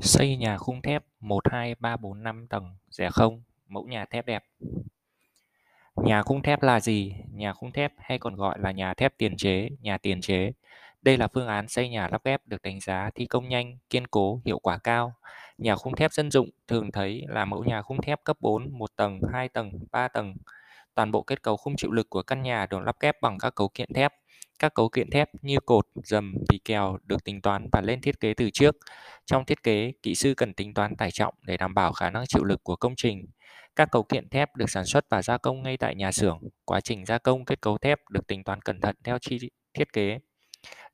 Xây nhà khung thép 1, 2, 3, 4, 5 tầng, rẻ không, mẫu nhà thép đẹp. Nhà khung thép là gì? Nhà khung thép hay còn gọi là nhà thép tiền chế, nhà tiền chế. Đây là phương án xây nhà lắp ghép được đánh giá thi công nhanh, kiên cố, hiệu quả cao. Nhà khung thép dân dụng thường thấy là mẫu nhà khung thép cấp 4, 1 tầng, 2 tầng, 3 tầng. Toàn bộ kết cấu khung chịu lực của căn nhà được lắp ghép bằng các cấu kiện thép. Các cấu kiện thép như cột, dầm, vỉ kèo được tính toán và lên thiết kế từ trước. Trong thiết kế, kỹ sư cần tính toán tải trọng để đảm bảo khả năng chịu lực của công trình. Các cấu kiện thép được sản xuất và gia công ngay tại nhà xưởng. Quá trình gia công kết cấu thép được tính toán cẩn thận theo chi thiết kế.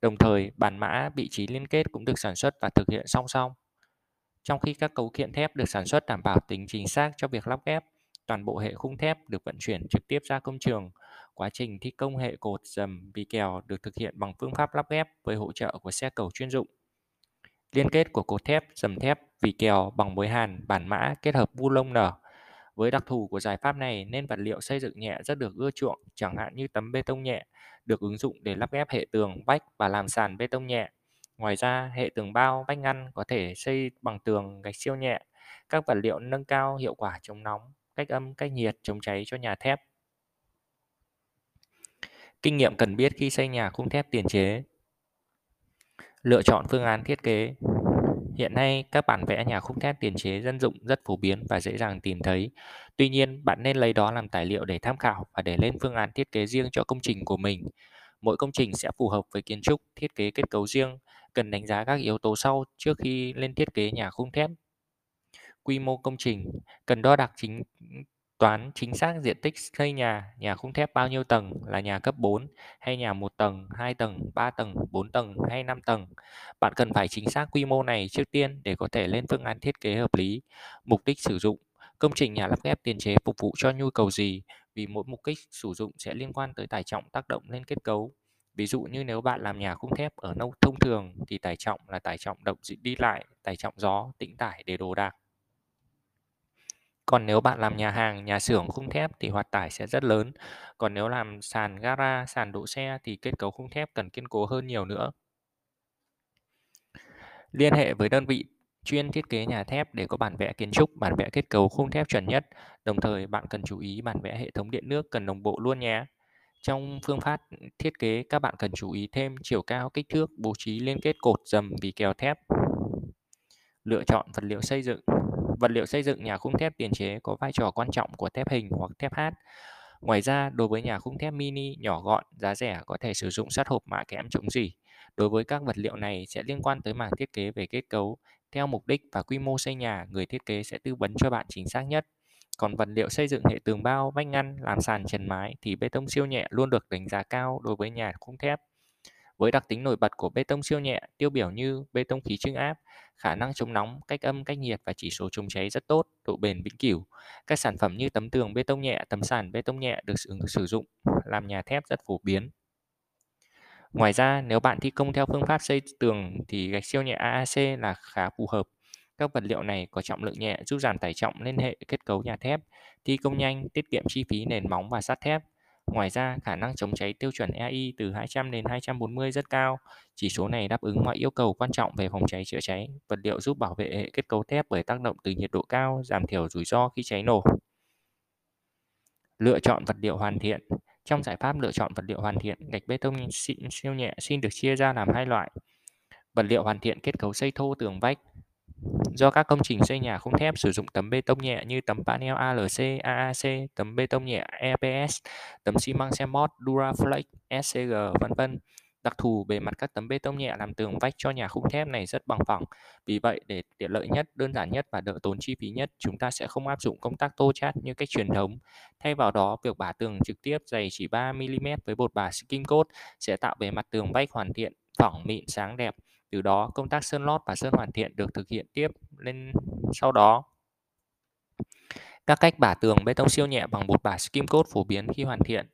Đồng thời, bản mã, vị trí liên kết cũng được sản xuất và thực hiện song song. Trong khi các cấu kiện thép được sản xuất đảm bảo tính chính xác cho việc lắp ghép, toàn bộ hệ khung thép được vận chuyển trực tiếp ra công trường. Quá trình thi công hệ cột, dầm, vỉ kèo được thực hiện bằng phương pháp lắp ghép với hỗ trợ của xe cầu chuyên dụng. Liên kết của cột thép, dầm thép, vỉ kèo bằng mối hàn, bản mã kết hợp bu lông nở. Với đặc thù của giải pháp này nên vật liệu xây dựng nhẹ rất được ưa chuộng, chẳng hạn như tấm bê tông nhẹ được ứng dụng để lắp ghép hệ tường, vách và làm sàn bê tông nhẹ. Ngoài ra, hệ tường bao, vách ngăn có thể xây bằng tường gạch siêu nhẹ. Các vật liệu nâng cao hiệu quả chống nóng, cách âm, cách nhiệt, chống cháy cho nhà thép. Kinh nghiệm cần biết khi xây nhà khung thép tiền chế. Lựa chọn phương án thiết kế. Hiện nay, các bản vẽ nhà khung thép tiền chế dân dụng rất phổ biến và dễ dàng tìm thấy. Tuy nhiên, bạn nên lấy đó làm tài liệu để tham khảo và để lên phương án thiết kế riêng cho công trình của mình. Mỗi công trình sẽ phù hợp với kiến trúc, thiết kế kết cấu riêng, cần đánh giá các yếu tố sau trước khi lên thiết kế nhà khung thép. Quy mô công trình cần đo đạc chính toán chính xác diện tích xây nhà, nhà khung thép bao nhiêu tầng là nhà cấp 4 hay nhà 1 tầng, 2 tầng, 3 tầng, 4 tầng hay 5 tầng. Bạn cần phải chính xác quy mô này trước tiên để có thể lên phương án thiết kế hợp lý. Mục đích sử dụng Công trình nhà lắp ghép tiền chế phục vụ cho nhu cầu gì? Vì mỗi mục đích sử dụng sẽ liên quan tới tải trọng tác động lên kết cấu. Ví dụ như nếu bạn làm nhà khung thép ở nông thông thường thì tải trọng là tải trọng động đi lại, tải trọng gió, tĩnh tải để đồ đạc. Còn nếu bạn làm nhà hàng, nhà xưởng khung thép thì hoạt tải sẽ rất lớn. Còn nếu làm sàn gara, sàn đỗ xe thì kết cấu khung thép cần kiên cố hơn nhiều nữa. Liên hệ với đơn vị chuyên thiết kế nhà thép để có bản vẽ kiến trúc, bản vẽ kết cấu khung thép chuẩn nhất. Đồng thời bạn cần chú ý bản vẽ hệ thống điện nước cần đồng bộ luôn nhé. Trong phương pháp thiết kế các bạn cần chú ý thêm chiều cao, kích thước, bố trí liên kết cột, dầm, vỉ kèo thép. Lựa chọn vật liệu xây dựng Vật liệu xây dựng nhà khung thép tiền chế có vai trò quan trọng của thép hình hoặc thép hát. Ngoài ra, đối với nhà khung thép mini nhỏ gọn, giá rẻ có thể sử dụng sắt hộp mạ kẽm chống rỉ. Đối với các vật liệu này sẽ liên quan tới mảng thiết kế về kết cấu. Theo mục đích và quy mô xây nhà, người thiết kế sẽ tư vấn cho bạn chính xác nhất. Còn vật liệu xây dựng hệ tường bao, vách ngăn, làm sàn trần mái thì bê tông siêu nhẹ luôn được đánh giá cao đối với nhà khung thép. Với đặc tính nổi bật của bê tông siêu nhẹ tiêu biểu như bê tông khí trưng áp, khả năng chống nóng, cách âm, cách nhiệt và chỉ số chống cháy rất tốt, độ bền vĩnh cửu. Các sản phẩm như tấm tường bê tông nhẹ, tấm sàn bê tông nhẹ được sử, sử dụng làm nhà thép rất phổ biến. Ngoài ra, nếu bạn thi công theo phương pháp xây tường thì gạch siêu nhẹ AAC là khá phù hợp. Các vật liệu này có trọng lượng nhẹ giúp giảm tải trọng lên hệ kết cấu nhà thép, thi công nhanh, tiết kiệm chi phí nền móng và sắt thép. Ngoài ra, khả năng chống cháy tiêu chuẩn EI từ 200 đến 240 rất cao. Chỉ số này đáp ứng mọi yêu cầu quan trọng về phòng cháy chữa cháy. Vật liệu giúp bảo vệ hệ kết cấu thép bởi tác động từ nhiệt độ cao, giảm thiểu rủi ro khi cháy nổ. Lựa chọn vật liệu hoàn thiện. Trong giải pháp lựa chọn vật liệu hoàn thiện, gạch bê tông siêu nhẹ xin được chia ra làm hai loại. Vật liệu hoàn thiện kết cấu xây thô tường vách, Do các công trình xây nhà khung thép sử dụng tấm bê tông nhẹ như tấm panel ALC, AAC, tấm bê tông nhẹ EPS, tấm xi măng Cemot, Duraflex, SCG, vân vân. Đặc thù bề mặt các tấm bê tông nhẹ làm tường vách cho nhà khung thép này rất bằng phẳng. Vì vậy, để tiện lợi nhất, đơn giản nhất và đỡ tốn chi phí nhất, chúng ta sẽ không áp dụng công tác tô chát như cách truyền thống. Thay vào đó, việc bả tường trực tiếp dày chỉ 3mm với bột bả skin coat sẽ tạo bề mặt tường vách hoàn thiện, phẳng, mịn, sáng đẹp. Từ đó, công tác sơn lót và sơn hoàn thiện được thực hiện tiếp lên sau đó. Các cách bả tường bê tông siêu nhẹ bằng bột bả skim coat phổ biến khi hoàn thiện.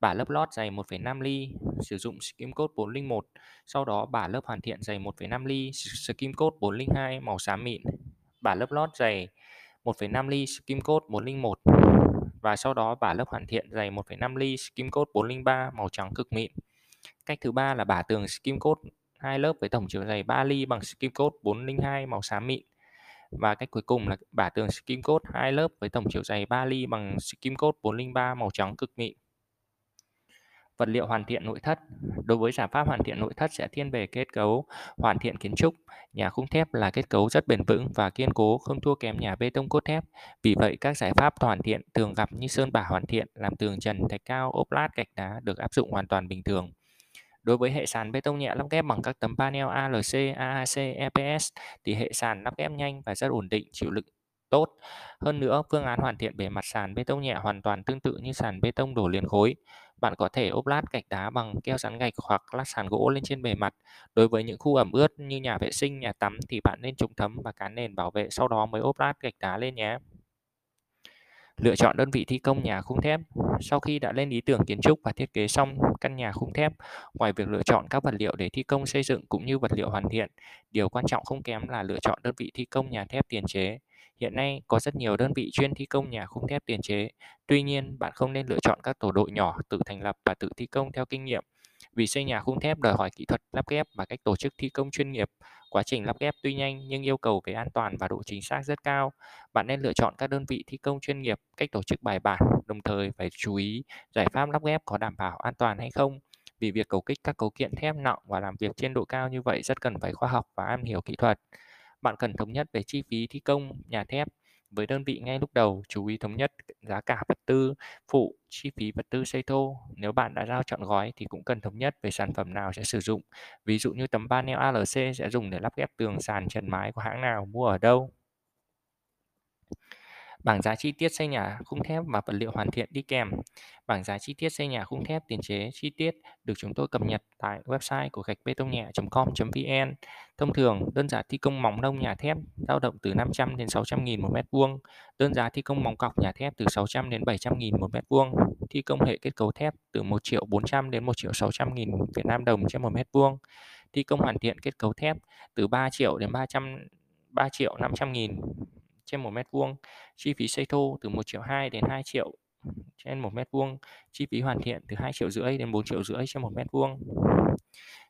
Bả lớp lót dày 1,5 ly, sử dụng skim coat 401. Sau đó bả lớp hoàn thiện dày 1,5 ly, skim coat 402 màu xám mịn. Bả lớp lót dày 1,5 ly, skim coat 401 và sau đó bả lớp hoàn thiện dày 1,5 ly, skim coat 403 màu trắng cực mịn. Cách thứ ba là bả tường skim coat hai lớp với tổng chiều dày 3 ly bằng skim coat 402 màu xám mịn. Và cách cuối cùng là bả tường skim coat hai lớp với tổng chiều dày 3 ly bằng skim coat 403 màu trắng cực mịn. Vật liệu hoàn thiện nội thất Đối với giải pháp hoàn thiện nội thất sẽ thiên về kết cấu hoàn thiện kiến trúc. Nhà khung thép là kết cấu rất bền vững và kiên cố, không thua kém nhà bê tông cốt thép. Vì vậy, các giải pháp hoàn thiện thường gặp như sơn bả hoàn thiện, làm tường trần, thạch cao, ốp lát, gạch đá được áp dụng hoàn toàn bình thường. Đối với hệ sàn bê tông nhẹ lắp ghép bằng các tấm panel ALC, AAC, EPS thì hệ sàn lắp ghép nhanh và rất ổn định, chịu lực tốt. Hơn nữa, phương án hoàn thiện bề mặt sàn bê tông nhẹ hoàn toàn tương tự như sàn bê tông đổ liền khối. Bạn có thể ốp lát gạch đá bằng keo dán gạch hoặc lát sàn gỗ lên trên bề mặt. Đối với những khu ẩm ướt như nhà vệ sinh, nhà tắm thì bạn nên chống thấm và cán nền bảo vệ sau đó mới ốp lát gạch đá lên nhé. Lựa chọn đơn vị thi công nhà khung thép. Sau khi đã lên ý tưởng kiến trúc và thiết kế xong căn nhà khung thép, ngoài việc lựa chọn các vật liệu để thi công xây dựng cũng như vật liệu hoàn thiện, điều quan trọng không kém là lựa chọn đơn vị thi công nhà thép tiền chế. Hiện nay có rất nhiều đơn vị chuyên thi công nhà khung thép tiền chế. Tuy nhiên, bạn không nên lựa chọn các tổ đội nhỏ tự thành lập và tự thi công theo kinh nghiệm. Vì xây nhà khung thép đòi hỏi kỹ thuật lắp ghép và cách tổ chức thi công chuyên nghiệp. Quá trình lắp ghép tuy nhanh nhưng yêu cầu về an toàn và độ chính xác rất cao. Bạn nên lựa chọn các đơn vị thi công chuyên nghiệp, cách tổ chức bài bản, đồng thời phải chú ý giải pháp lắp ghép có đảm bảo an toàn hay không. Vì việc cầu kích các cấu kiện thép nặng và làm việc trên độ cao như vậy rất cần phải khoa học và am hiểu kỹ thuật. Bạn cần thống nhất về chi phí thi công nhà thép với đơn vị ngay lúc đầu, chú ý thống nhất giá cả vật tư phụ, chi phí vật tư xây thô. Nếu bạn đã giao chọn gói thì cũng cần thống nhất về sản phẩm nào sẽ sử dụng. Ví dụ như tấm panel ALC sẽ dùng để lắp ghép tường sàn trần mái của hãng nào, mua ở đâu. Bảng giá chi tiết xây nhà khung thép và vật liệu hoàn thiện đi kèm. Bảng giá chi tiết xây nhà khung thép tiền chế chi tiết được chúng tôi cập nhật tại website của gạch bê tông nhẹ.com.vn. Thông thường, đơn giá thi công móng nông nhà thép dao động từ 500 đến 600 nghìn một mét vuông. Đơn giá thi công móng cọc nhà thép từ 600 đến 700 nghìn một mét vuông. Thi công hệ kết cấu thép từ 1 triệu 400 đến 1 triệu 600 nghìn Việt Nam đồng trên một mét vuông. Thi công hoàn thiện kết cấu thép từ 3 triệu đến 300 3 triệu 500 nghìn trên một mét vuông. Chi phí xây thô từ 1 triệu 2 đến 2 triệu trên một mét vuông. Chi phí hoàn thiện từ 2 triệu rưỡi đến 4 triệu rưỡi trên một mét vuông.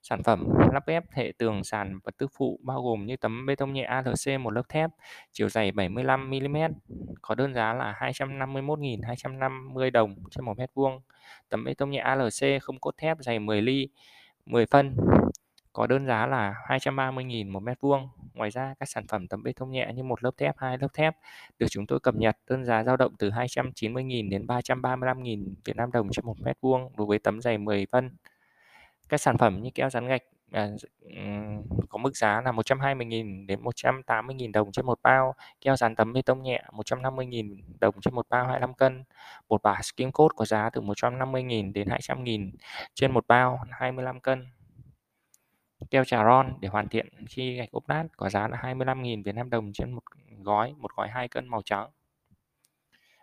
Sản phẩm lắp ghép hệ tường sàn vật tư phụ bao gồm như tấm bê tông nhẹ ALC một lớp thép, chiều dày 75 mm có đơn giá là 251.250 đồng trên một mét vuông. Tấm bê tông nhẹ ALC không cốt thép, dày 10 ly 10 phân có đơn giá là 230.000 một mét vuông. Ngoài ra, các sản phẩm tấm bê tông nhẹ như một lớp thép, hai lớp thép được chúng tôi cập nhật đơn giá dao động từ 290.000 đến 335.000 Việt Nam đồng trên một mét vuông đối với tấm dày 10 phân. Các sản phẩm như keo dán gạch à, có mức giá là 120.000 đến 180.000 đồng trên một bao, keo dán tấm bê tông nhẹ 150.000 đồng trên một bao 25 cân, bột bả skin coat có giá từ 150.000 đến 200.000 trên một bao 25 cân. Keo trà ron để hoàn thiện khi gạch ốp lát có giá là 25.000 Việt Nam đồng trên một gói, một gói 2 cân màu trắng.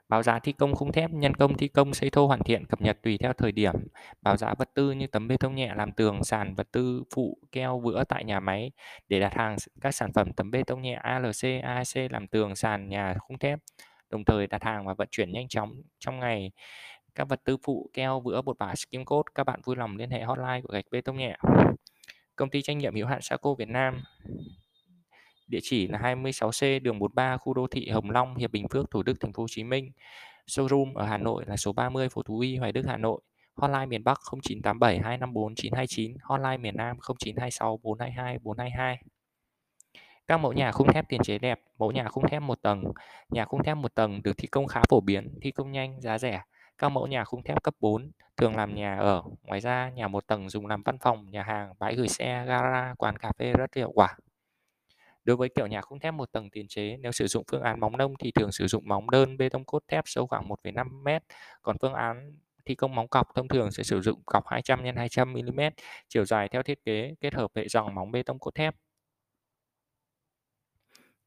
Báo giá thi công khung thép, nhân công thi công xây thô hoàn thiện cập nhật tùy theo thời điểm. Báo giá vật tư như tấm bê tông nhẹ làm tường, sàn, vật tư phụ, keo, vữa tại nhà máy để đặt hàng các sản phẩm tấm bê tông nhẹ ALC, AAC làm tường, sàn, nhà khung thép. Đồng thời đặt hàng và vận chuyển nhanh chóng trong ngày các vật tư phụ, keo, vữa, bột bả, skim coat. Các bạn vui lòng liên hệ hotline của gạch bê tông nhẹ. Công ty trách nhiệm hữu hạn Saco Việt Nam. Địa chỉ là 26C đường 43 khu đô thị Hồng Long, Hiệp Bình Phước, Thủ Đức, Thành phố Hồ Chí Minh. Showroom ở Hà Nội là số 30 phố Thú Y, Hoài Đức, Hà Nội. Hotline miền Bắc 0987 254 929, hotline miền Nam 0926 422 422. Các mẫu nhà khung thép tiền chế đẹp, mẫu nhà khung thép một tầng. Nhà khung thép một tầng được thi công khá phổ biến, thi công nhanh, giá rẻ. Các mẫu nhà khung thép cấp 4 thường làm nhà ở. Ngoài ra, nhà một tầng dùng làm văn phòng, nhà hàng, bãi gửi xe, gara, quán cà phê rất hiệu quả. Đối với kiểu nhà khung thép một tầng tiền chế, nếu sử dụng phương án móng nông thì thường sử dụng móng đơn bê tông cốt thép sâu khoảng 1,5 m. Còn phương án thi công móng cọc thông thường sẽ sử dụng cọc 200 x 200 mm, chiều dài theo thiết kế, kết hợp hệ dòng móng bê tông cốt thép.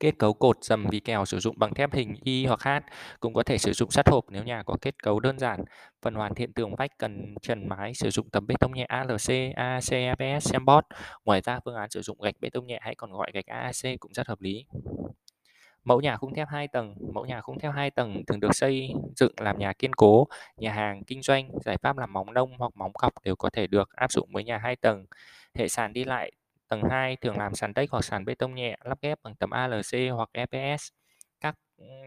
Kết cấu cột dầm vì kèo sử dụng bằng thép hình Y hoặc H, cũng có thể sử dụng sắt hộp nếu nhà có kết cấu đơn giản. Phần hoàn thiện tường vách cần trần mái sử dụng tấm bê tông nhẹ ALC, AAC, ABS, Sembot. Ngoài ra phương án sử dụng gạch bê tông nhẹ hay còn gọi gạch AAC cũng rất hợp lý. Mẫu nhà khung thép 2 tầng, mẫu nhà khung thép 2 tầng thường được xây dựng làm nhà kiên cố, nhà hàng, kinh doanh, giải pháp làm móng nông hoặc móng cọc đều có thể được áp dụng với nhà 2 tầng. Hệ sàn đi lại tầng 2 thường làm sàn đất hoặc sàn bê tông nhẹ lắp ghép bằng tấm ALC hoặc EPS. Các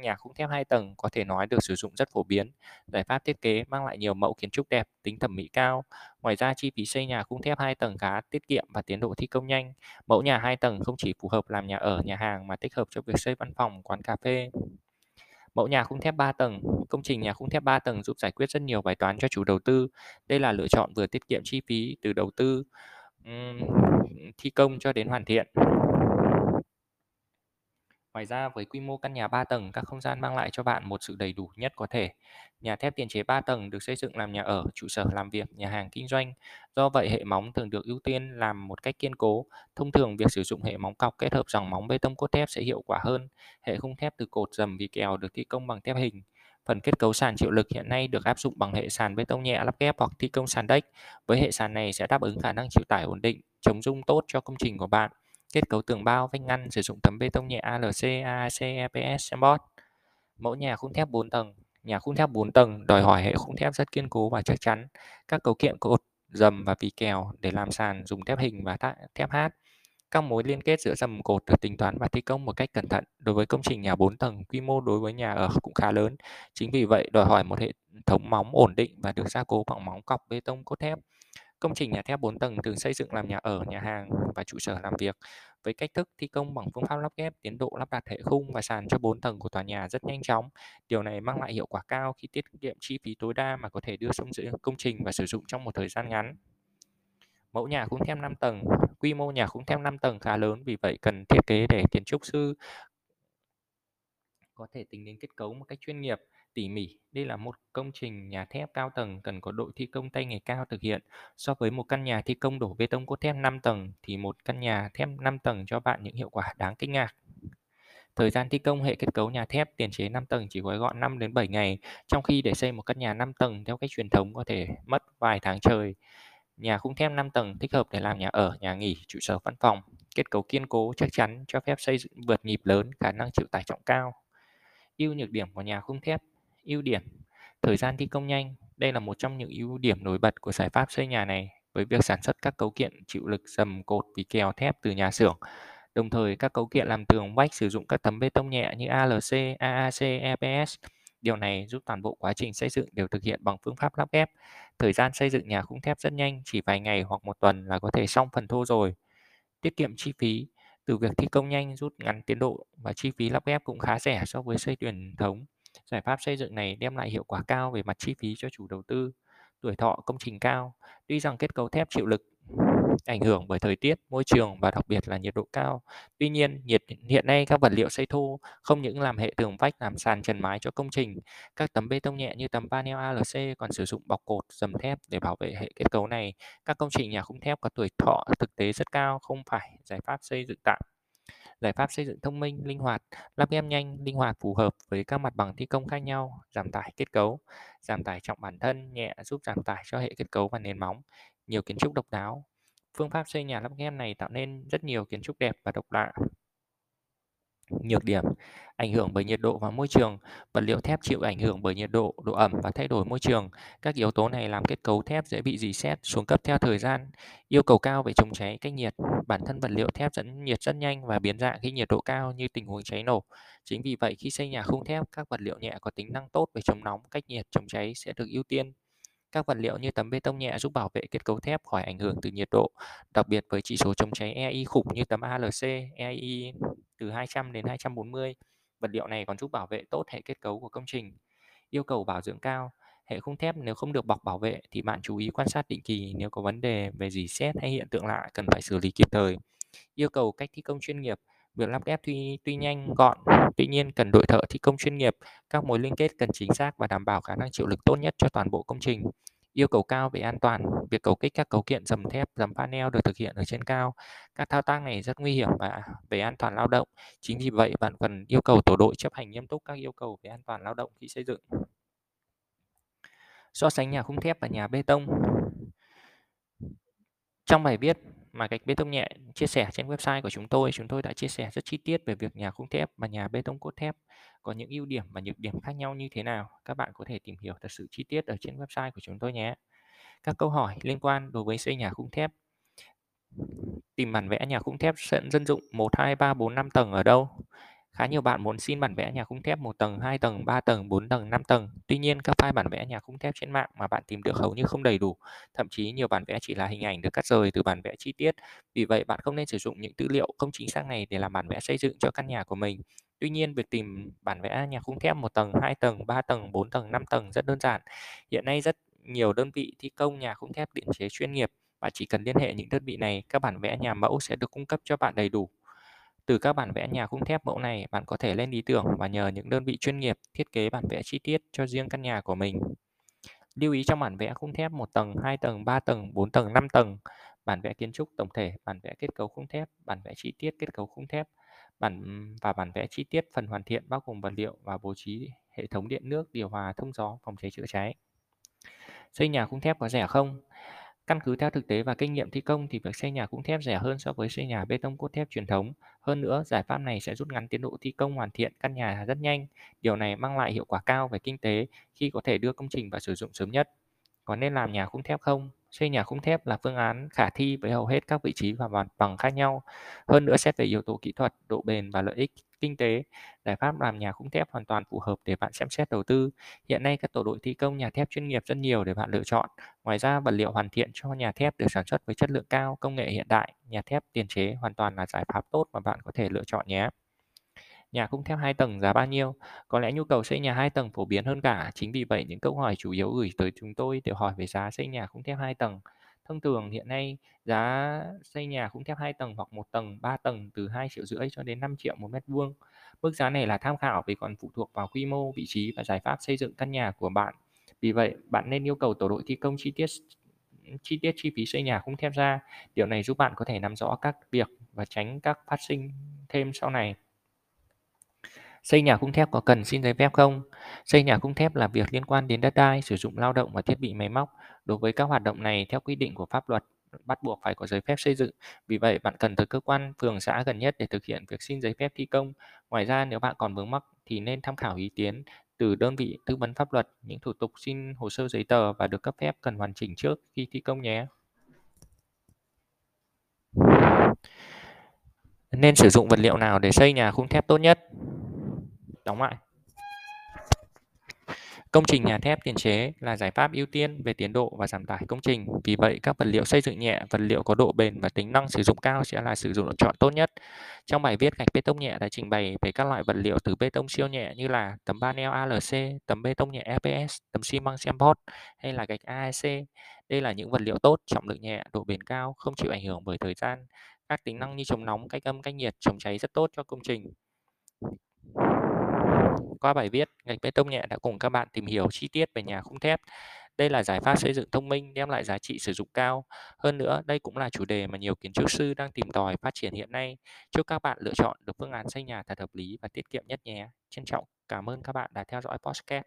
nhà khung thép 2 tầng có thể nói được sử dụng rất phổ biến. Giải pháp thiết kế mang lại nhiều mẫu kiến trúc đẹp, tính thẩm mỹ cao. Ngoài ra chi phí xây nhà khung thép 2 tầng khá tiết kiệm và tiến độ thi công nhanh. Mẫu nhà 2 tầng không chỉ phù hợp làm nhà ở, nhà hàng mà thích hợp cho việc xây văn phòng, quán cà phê. Mẫu nhà khung thép 3 tầng, công trình nhà khung thép 3 tầng giúp giải quyết rất nhiều bài toán cho chủ đầu tư. Đây là lựa chọn vừa tiết kiệm chi phí từ đầu tư thi công cho đến hoàn thiện. Ngoài ra với quy mô căn nhà 3 tầng, các không gian mang lại cho bạn một sự đầy đủ nhất có thể. Nhà thép tiền chế 3 tầng được xây dựng làm nhà ở, trụ sở làm việc, nhà hàng kinh doanh. Do vậy hệ móng thường được ưu tiên làm một cách kiên cố. Thông thường việc sử dụng hệ móng cọc kết hợp dòng móng bê tông cốt thép sẽ hiệu quả hơn. Hệ khung thép từ cột dầm vì kèo được thi công bằng thép hình. Phần kết cấu sàn chịu lực hiện nay được áp dụng bằng hệ sàn bê tông nhẹ lắp ghép hoặc thi công sàn đếch. Với hệ sàn này sẽ đáp ứng khả năng chịu tải ổn định, chống rung tốt cho công trình của bạn. Kết cấu tường bao vách ngăn sử dụng tấm bê tông nhẹ ALC, AAC, EPS, Embot. Mẫu nhà khung thép 4 tầng. Nhà khung thép 4 tầng đòi hỏi hệ khung thép rất kiên cố và chắc chắn. Các cấu kiện cột, dầm và vì kèo để làm sàn dùng thép hình và thép hát. Các mối liên kết giữa dầm cột được tính toán và thi công một cách cẩn thận. Đối với công trình nhà 4 tầng, quy mô đối với nhà ở cũng khá lớn. Chính vì vậy đòi hỏi một hệ thống móng ổn định và được gia cố bằng móng cọc bê tông cốt thép. Công trình nhà thép 4 tầng thường xây dựng làm nhà ở, nhà hàng và trụ sở làm việc với cách thức thi công bằng phương pháp lắp ghép, tiến độ lắp đặt hệ khung và sàn cho 4 tầng của tòa nhà rất nhanh chóng. Điều này mang lại hiệu quả cao khi tiết kiệm chi phí tối đa mà có thể đưa xuống giữa công trình và sử dụng trong một thời gian ngắn. Mẫu nhà cũng thêm 5 tầng, quy mô nhà cũng thêm 5 tầng khá lớn vì vậy cần thiết kế để kiến trúc sư có thể tính đến kết cấu một cách chuyên nghiệp tỉ mỉ. Đây là một công trình nhà thép cao tầng cần có đội thi công tay nghề cao thực hiện. So với một căn nhà thi công đổ bê tông cốt thép 5 tầng thì một căn nhà thép 5 tầng cho bạn những hiệu quả đáng kinh ngạc. Thời gian thi công hệ kết cấu nhà thép tiền chế 5 tầng chỉ gói gọn 5 đến 7 ngày, trong khi để xây một căn nhà 5 tầng theo cách truyền thống có thể mất vài tháng trời. Nhà khung thép 5 tầng thích hợp để làm nhà ở, nhà nghỉ, trụ sở văn phòng. Kết cấu kiên cố chắc chắn cho phép xây dựng vượt nhịp lớn, khả năng chịu tải trọng cao. Ưu nhược điểm của nhà khung thép Ưu điểm Thời gian thi công nhanh Đây là một trong những ưu điểm nổi bật của giải pháp xây nhà này với việc sản xuất các cấu kiện chịu lực dầm cột vì kèo thép từ nhà xưởng. Đồng thời, các cấu kiện làm tường vách sử dụng các tấm bê tông nhẹ như ALC, AAC, EPS. Điều này giúp toàn bộ quá trình xây dựng đều thực hiện bằng phương pháp lắp ghép. Thời gian xây dựng nhà khung thép rất nhanh, chỉ vài ngày hoặc một tuần là có thể xong phần thô rồi. Tiết kiệm chi phí, từ việc thi công nhanh rút ngắn tiến độ và chi phí lắp ghép cũng khá rẻ so với xây truyền thống. Giải pháp xây dựng này đem lại hiệu quả cao về mặt chi phí cho chủ đầu tư, tuổi thọ công trình cao. Tuy rằng kết cấu thép chịu lực ảnh hưởng bởi thời tiết, môi trường và đặc biệt là nhiệt độ cao. Tuy nhiên, nhiệt hiện nay các vật liệu xây thô không những làm hệ tường vách làm sàn trần mái cho công trình, các tấm bê tông nhẹ như tấm panel ALC còn sử dụng bọc cột dầm thép để bảo vệ hệ kết cấu này. Các công trình nhà khung thép có tuổi thọ thực tế rất cao, không phải giải pháp xây dựng tạm giải pháp xây dựng thông minh, linh hoạt, lắp ghép nhanh, linh hoạt phù hợp với các mặt bằng thi công khác nhau, giảm tải kết cấu, giảm tải trọng bản thân nhẹ giúp giảm tải cho hệ kết cấu và nền móng, nhiều kiến trúc độc đáo. Phương pháp xây nhà lắp ghép này tạo nên rất nhiều kiến trúc đẹp và độc lạ. Nhược điểm ảnh hưởng bởi nhiệt độ và môi trường. Vật liệu thép chịu ảnh hưởng bởi nhiệt độ, độ ẩm và thay đổi môi trường. Các yếu tố này làm kết cấu thép dễ bị dì xét, xuống cấp theo thời gian. Yêu cầu cao về chống cháy, cách nhiệt. Bản thân vật liệu thép dẫn nhiệt rất nhanh và biến dạng khi nhiệt độ cao như tình huống cháy nổ. Chính vì vậy khi xây nhà khung thép, các vật liệu nhẹ có tính năng tốt về chống nóng, cách nhiệt, chống cháy sẽ được ưu tiên. Các vật liệu như tấm bê tông nhẹ giúp bảo vệ kết cấu thép khỏi ảnh hưởng từ nhiệt độ, đặc biệt với chỉ số chống cháy EI khủng như tấm ALC, EI từ 200 đến 240. Vật liệu này còn giúp bảo vệ tốt hệ kết cấu của công trình. Yêu cầu bảo dưỡng cao. Hệ khung thép nếu không được bọc bảo vệ thì bạn chú ý quan sát định kỳ nếu có vấn đề về dỉ xét hay hiện tượng lạ cần phải xử lý kịp thời. Yêu cầu cách thi công chuyên nghiệp. Việc lắp ghép tuy, tuy nhanh, gọn, tuy nhiên cần đội thợ thi công chuyên nghiệp. Các mối liên kết cần chính xác và đảm bảo khả năng chịu lực tốt nhất cho toàn bộ công trình. Yêu cầu cao về an toàn, việc cấu kích các cấu kiện dầm thép, dầm panel được thực hiện ở trên cao. Các thao tác này rất nguy hiểm và về an toàn lao động. Chính vì vậy, bạn cần yêu cầu tổ đội chấp hành nghiêm túc các yêu cầu về an toàn lao động khi xây dựng. So sánh nhà khung thép và nhà bê tông. Trong bài viết mà gạch bê tông nhẹ chia sẻ trên website của chúng tôi, chúng tôi đã chia sẻ rất chi tiết về việc nhà khung thép và nhà bê tông cốt thép có những ưu điểm và nhược điểm khác nhau như thế nào. Các bạn có thể tìm hiểu thật sự chi tiết ở trên website của chúng tôi nhé. Các câu hỏi liên quan đối với xây nhà khung thép Tìm bản vẽ nhà khung thép sẵn dân dụng 1, 2, 3, 4, 5 tầng ở đâu? Khá nhiều bạn muốn xin bản vẽ nhà khung thép 1 tầng, 2 tầng, 3 tầng, 4 tầng, 5 tầng. Tuy nhiên, các file bản vẽ nhà khung thép trên mạng mà bạn tìm được hầu như không đầy đủ. Thậm chí nhiều bản vẽ chỉ là hình ảnh được cắt rời từ bản vẽ chi tiết. Vì vậy, bạn không nên sử dụng những tư liệu không chính xác này để làm bản vẽ xây dựng cho căn nhà của mình. Tuy nhiên, việc tìm bản vẽ nhà khung thép 1 tầng, 2 tầng, 3 tầng, 4 tầng, 5 tầng rất đơn giản. Hiện nay rất nhiều đơn vị thi công nhà khung thép điện chế chuyên nghiệp bạn chỉ cần liên hệ những đơn vị này, các bản vẽ nhà mẫu sẽ được cung cấp cho bạn đầy đủ. Từ các bản vẽ nhà khung thép mẫu này, bạn có thể lên ý tưởng và nhờ những đơn vị chuyên nghiệp thiết kế bản vẽ chi tiết cho riêng căn nhà của mình. Lưu ý trong bản vẽ khung thép 1 tầng, 2 tầng, 3 tầng, 4 tầng, 5 tầng, bản vẽ kiến trúc tổng thể, bản vẽ kết cấu khung thép, bản vẽ chi tiết kết cấu khung thép, bản và bản vẽ chi tiết phần hoàn thiện bao gồm vật liệu và bố trí hệ thống điện nước, điều hòa, thông gió, phòng cháy chữa cháy. Xây nhà khung thép có rẻ không? Căn cứ theo thực tế và kinh nghiệm thi công thì việc xây nhà khung thép rẻ hơn so với xây nhà bê tông cốt thép truyền thống. Hơn nữa, giải pháp này sẽ rút ngắn tiến độ thi công hoàn thiện căn nhà rất nhanh. Điều này mang lại hiệu quả cao về kinh tế khi có thể đưa công trình vào sử dụng sớm nhất. Có nên làm nhà khung thép không? Xây nhà khung thép là phương án khả thi với hầu hết các vị trí và mặt bằng khác nhau. Hơn nữa xét về yếu tố kỹ thuật, độ bền và lợi ích kinh tế, giải pháp làm nhà khung thép hoàn toàn phù hợp để bạn xem xét đầu tư. Hiện nay các tổ đội thi công nhà thép chuyên nghiệp rất nhiều để bạn lựa chọn. Ngoài ra, vật liệu hoàn thiện cho nhà thép được sản xuất với chất lượng cao, công nghệ hiện đại, nhà thép tiền chế hoàn toàn là giải pháp tốt mà bạn có thể lựa chọn nhé. Nhà khung thép hai tầng giá bao nhiêu? Có lẽ nhu cầu xây nhà hai tầng phổ biến hơn cả, chính vì vậy những câu hỏi chủ yếu gửi tới chúng tôi đều hỏi về giá xây nhà khung thép hai tầng. Thông thường hiện nay giá xây nhà khung thép hai tầng hoặc một tầng, ba tầng từ 2 triệu rưỡi cho đến 5 triệu một mét vuông. Mức giá này là tham khảo vì còn phụ thuộc vào quy mô, vị trí và giải pháp xây dựng căn nhà của bạn. Vì vậy, bạn nên yêu cầu tổ đội thi công chi tiết chi tiết chi phí xây nhà khung thép ra. Điều này giúp bạn có thể nắm rõ các việc và tránh các phát sinh thêm sau này. Xây nhà khung thép có cần xin giấy phép không? Xây nhà khung thép là việc liên quan đến đất đai, sử dụng lao động và thiết bị máy móc. Đối với các hoạt động này theo quy định của pháp luật bắt buộc phải có giấy phép xây dựng. Vì vậy, bạn cần tới cơ quan phường xã gần nhất để thực hiện việc xin giấy phép thi công. Ngoài ra, nếu bạn còn vướng mắc thì nên tham khảo ý kiến từ đơn vị tư vấn pháp luật, những thủ tục xin hồ sơ giấy tờ và được cấp phép cần hoàn chỉnh trước khi thi công nhé. Nên sử dụng vật liệu nào để xây nhà khung thép tốt nhất? Đóng lại. Công trình nhà thép tiền chế là giải pháp ưu tiên về tiến độ và giảm tải công trình. Vì vậy, các vật liệu xây dựng nhẹ, vật liệu có độ bền và tính năng sử dụng cao sẽ là sử dụng lựa chọn tốt nhất. Trong bài viết gạch bê tông nhẹ đã trình bày về các loại vật liệu từ bê tông siêu nhẹ như là tấm panel ALC, tấm bê tông nhẹ FPS, tấm xi măng Semport hay là gạch AEC. Đây là những vật liệu tốt, trọng lượng nhẹ, độ bền cao, không chịu ảnh hưởng bởi thời gian. Các tính năng như chống nóng, cách âm, cách nhiệt, chống cháy rất tốt cho công trình. Qua bài viết, ngành bê tông nhẹ đã cùng các bạn tìm hiểu chi tiết về nhà khung thép. Đây là giải pháp xây dựng thông minh đem lại giá trị sử dụng cao. Hơn nữa, đây cũng là chủ đề mà nhiều kiến trúc sư đang tìm tòi phát triển hiện nay. Chúc các bạn lựa chọn được phương án xây nhà thật hợp lý và tiết kiệm nhất nhé. Trân trọng cảm ơn các bạn đã theo dõi podcast.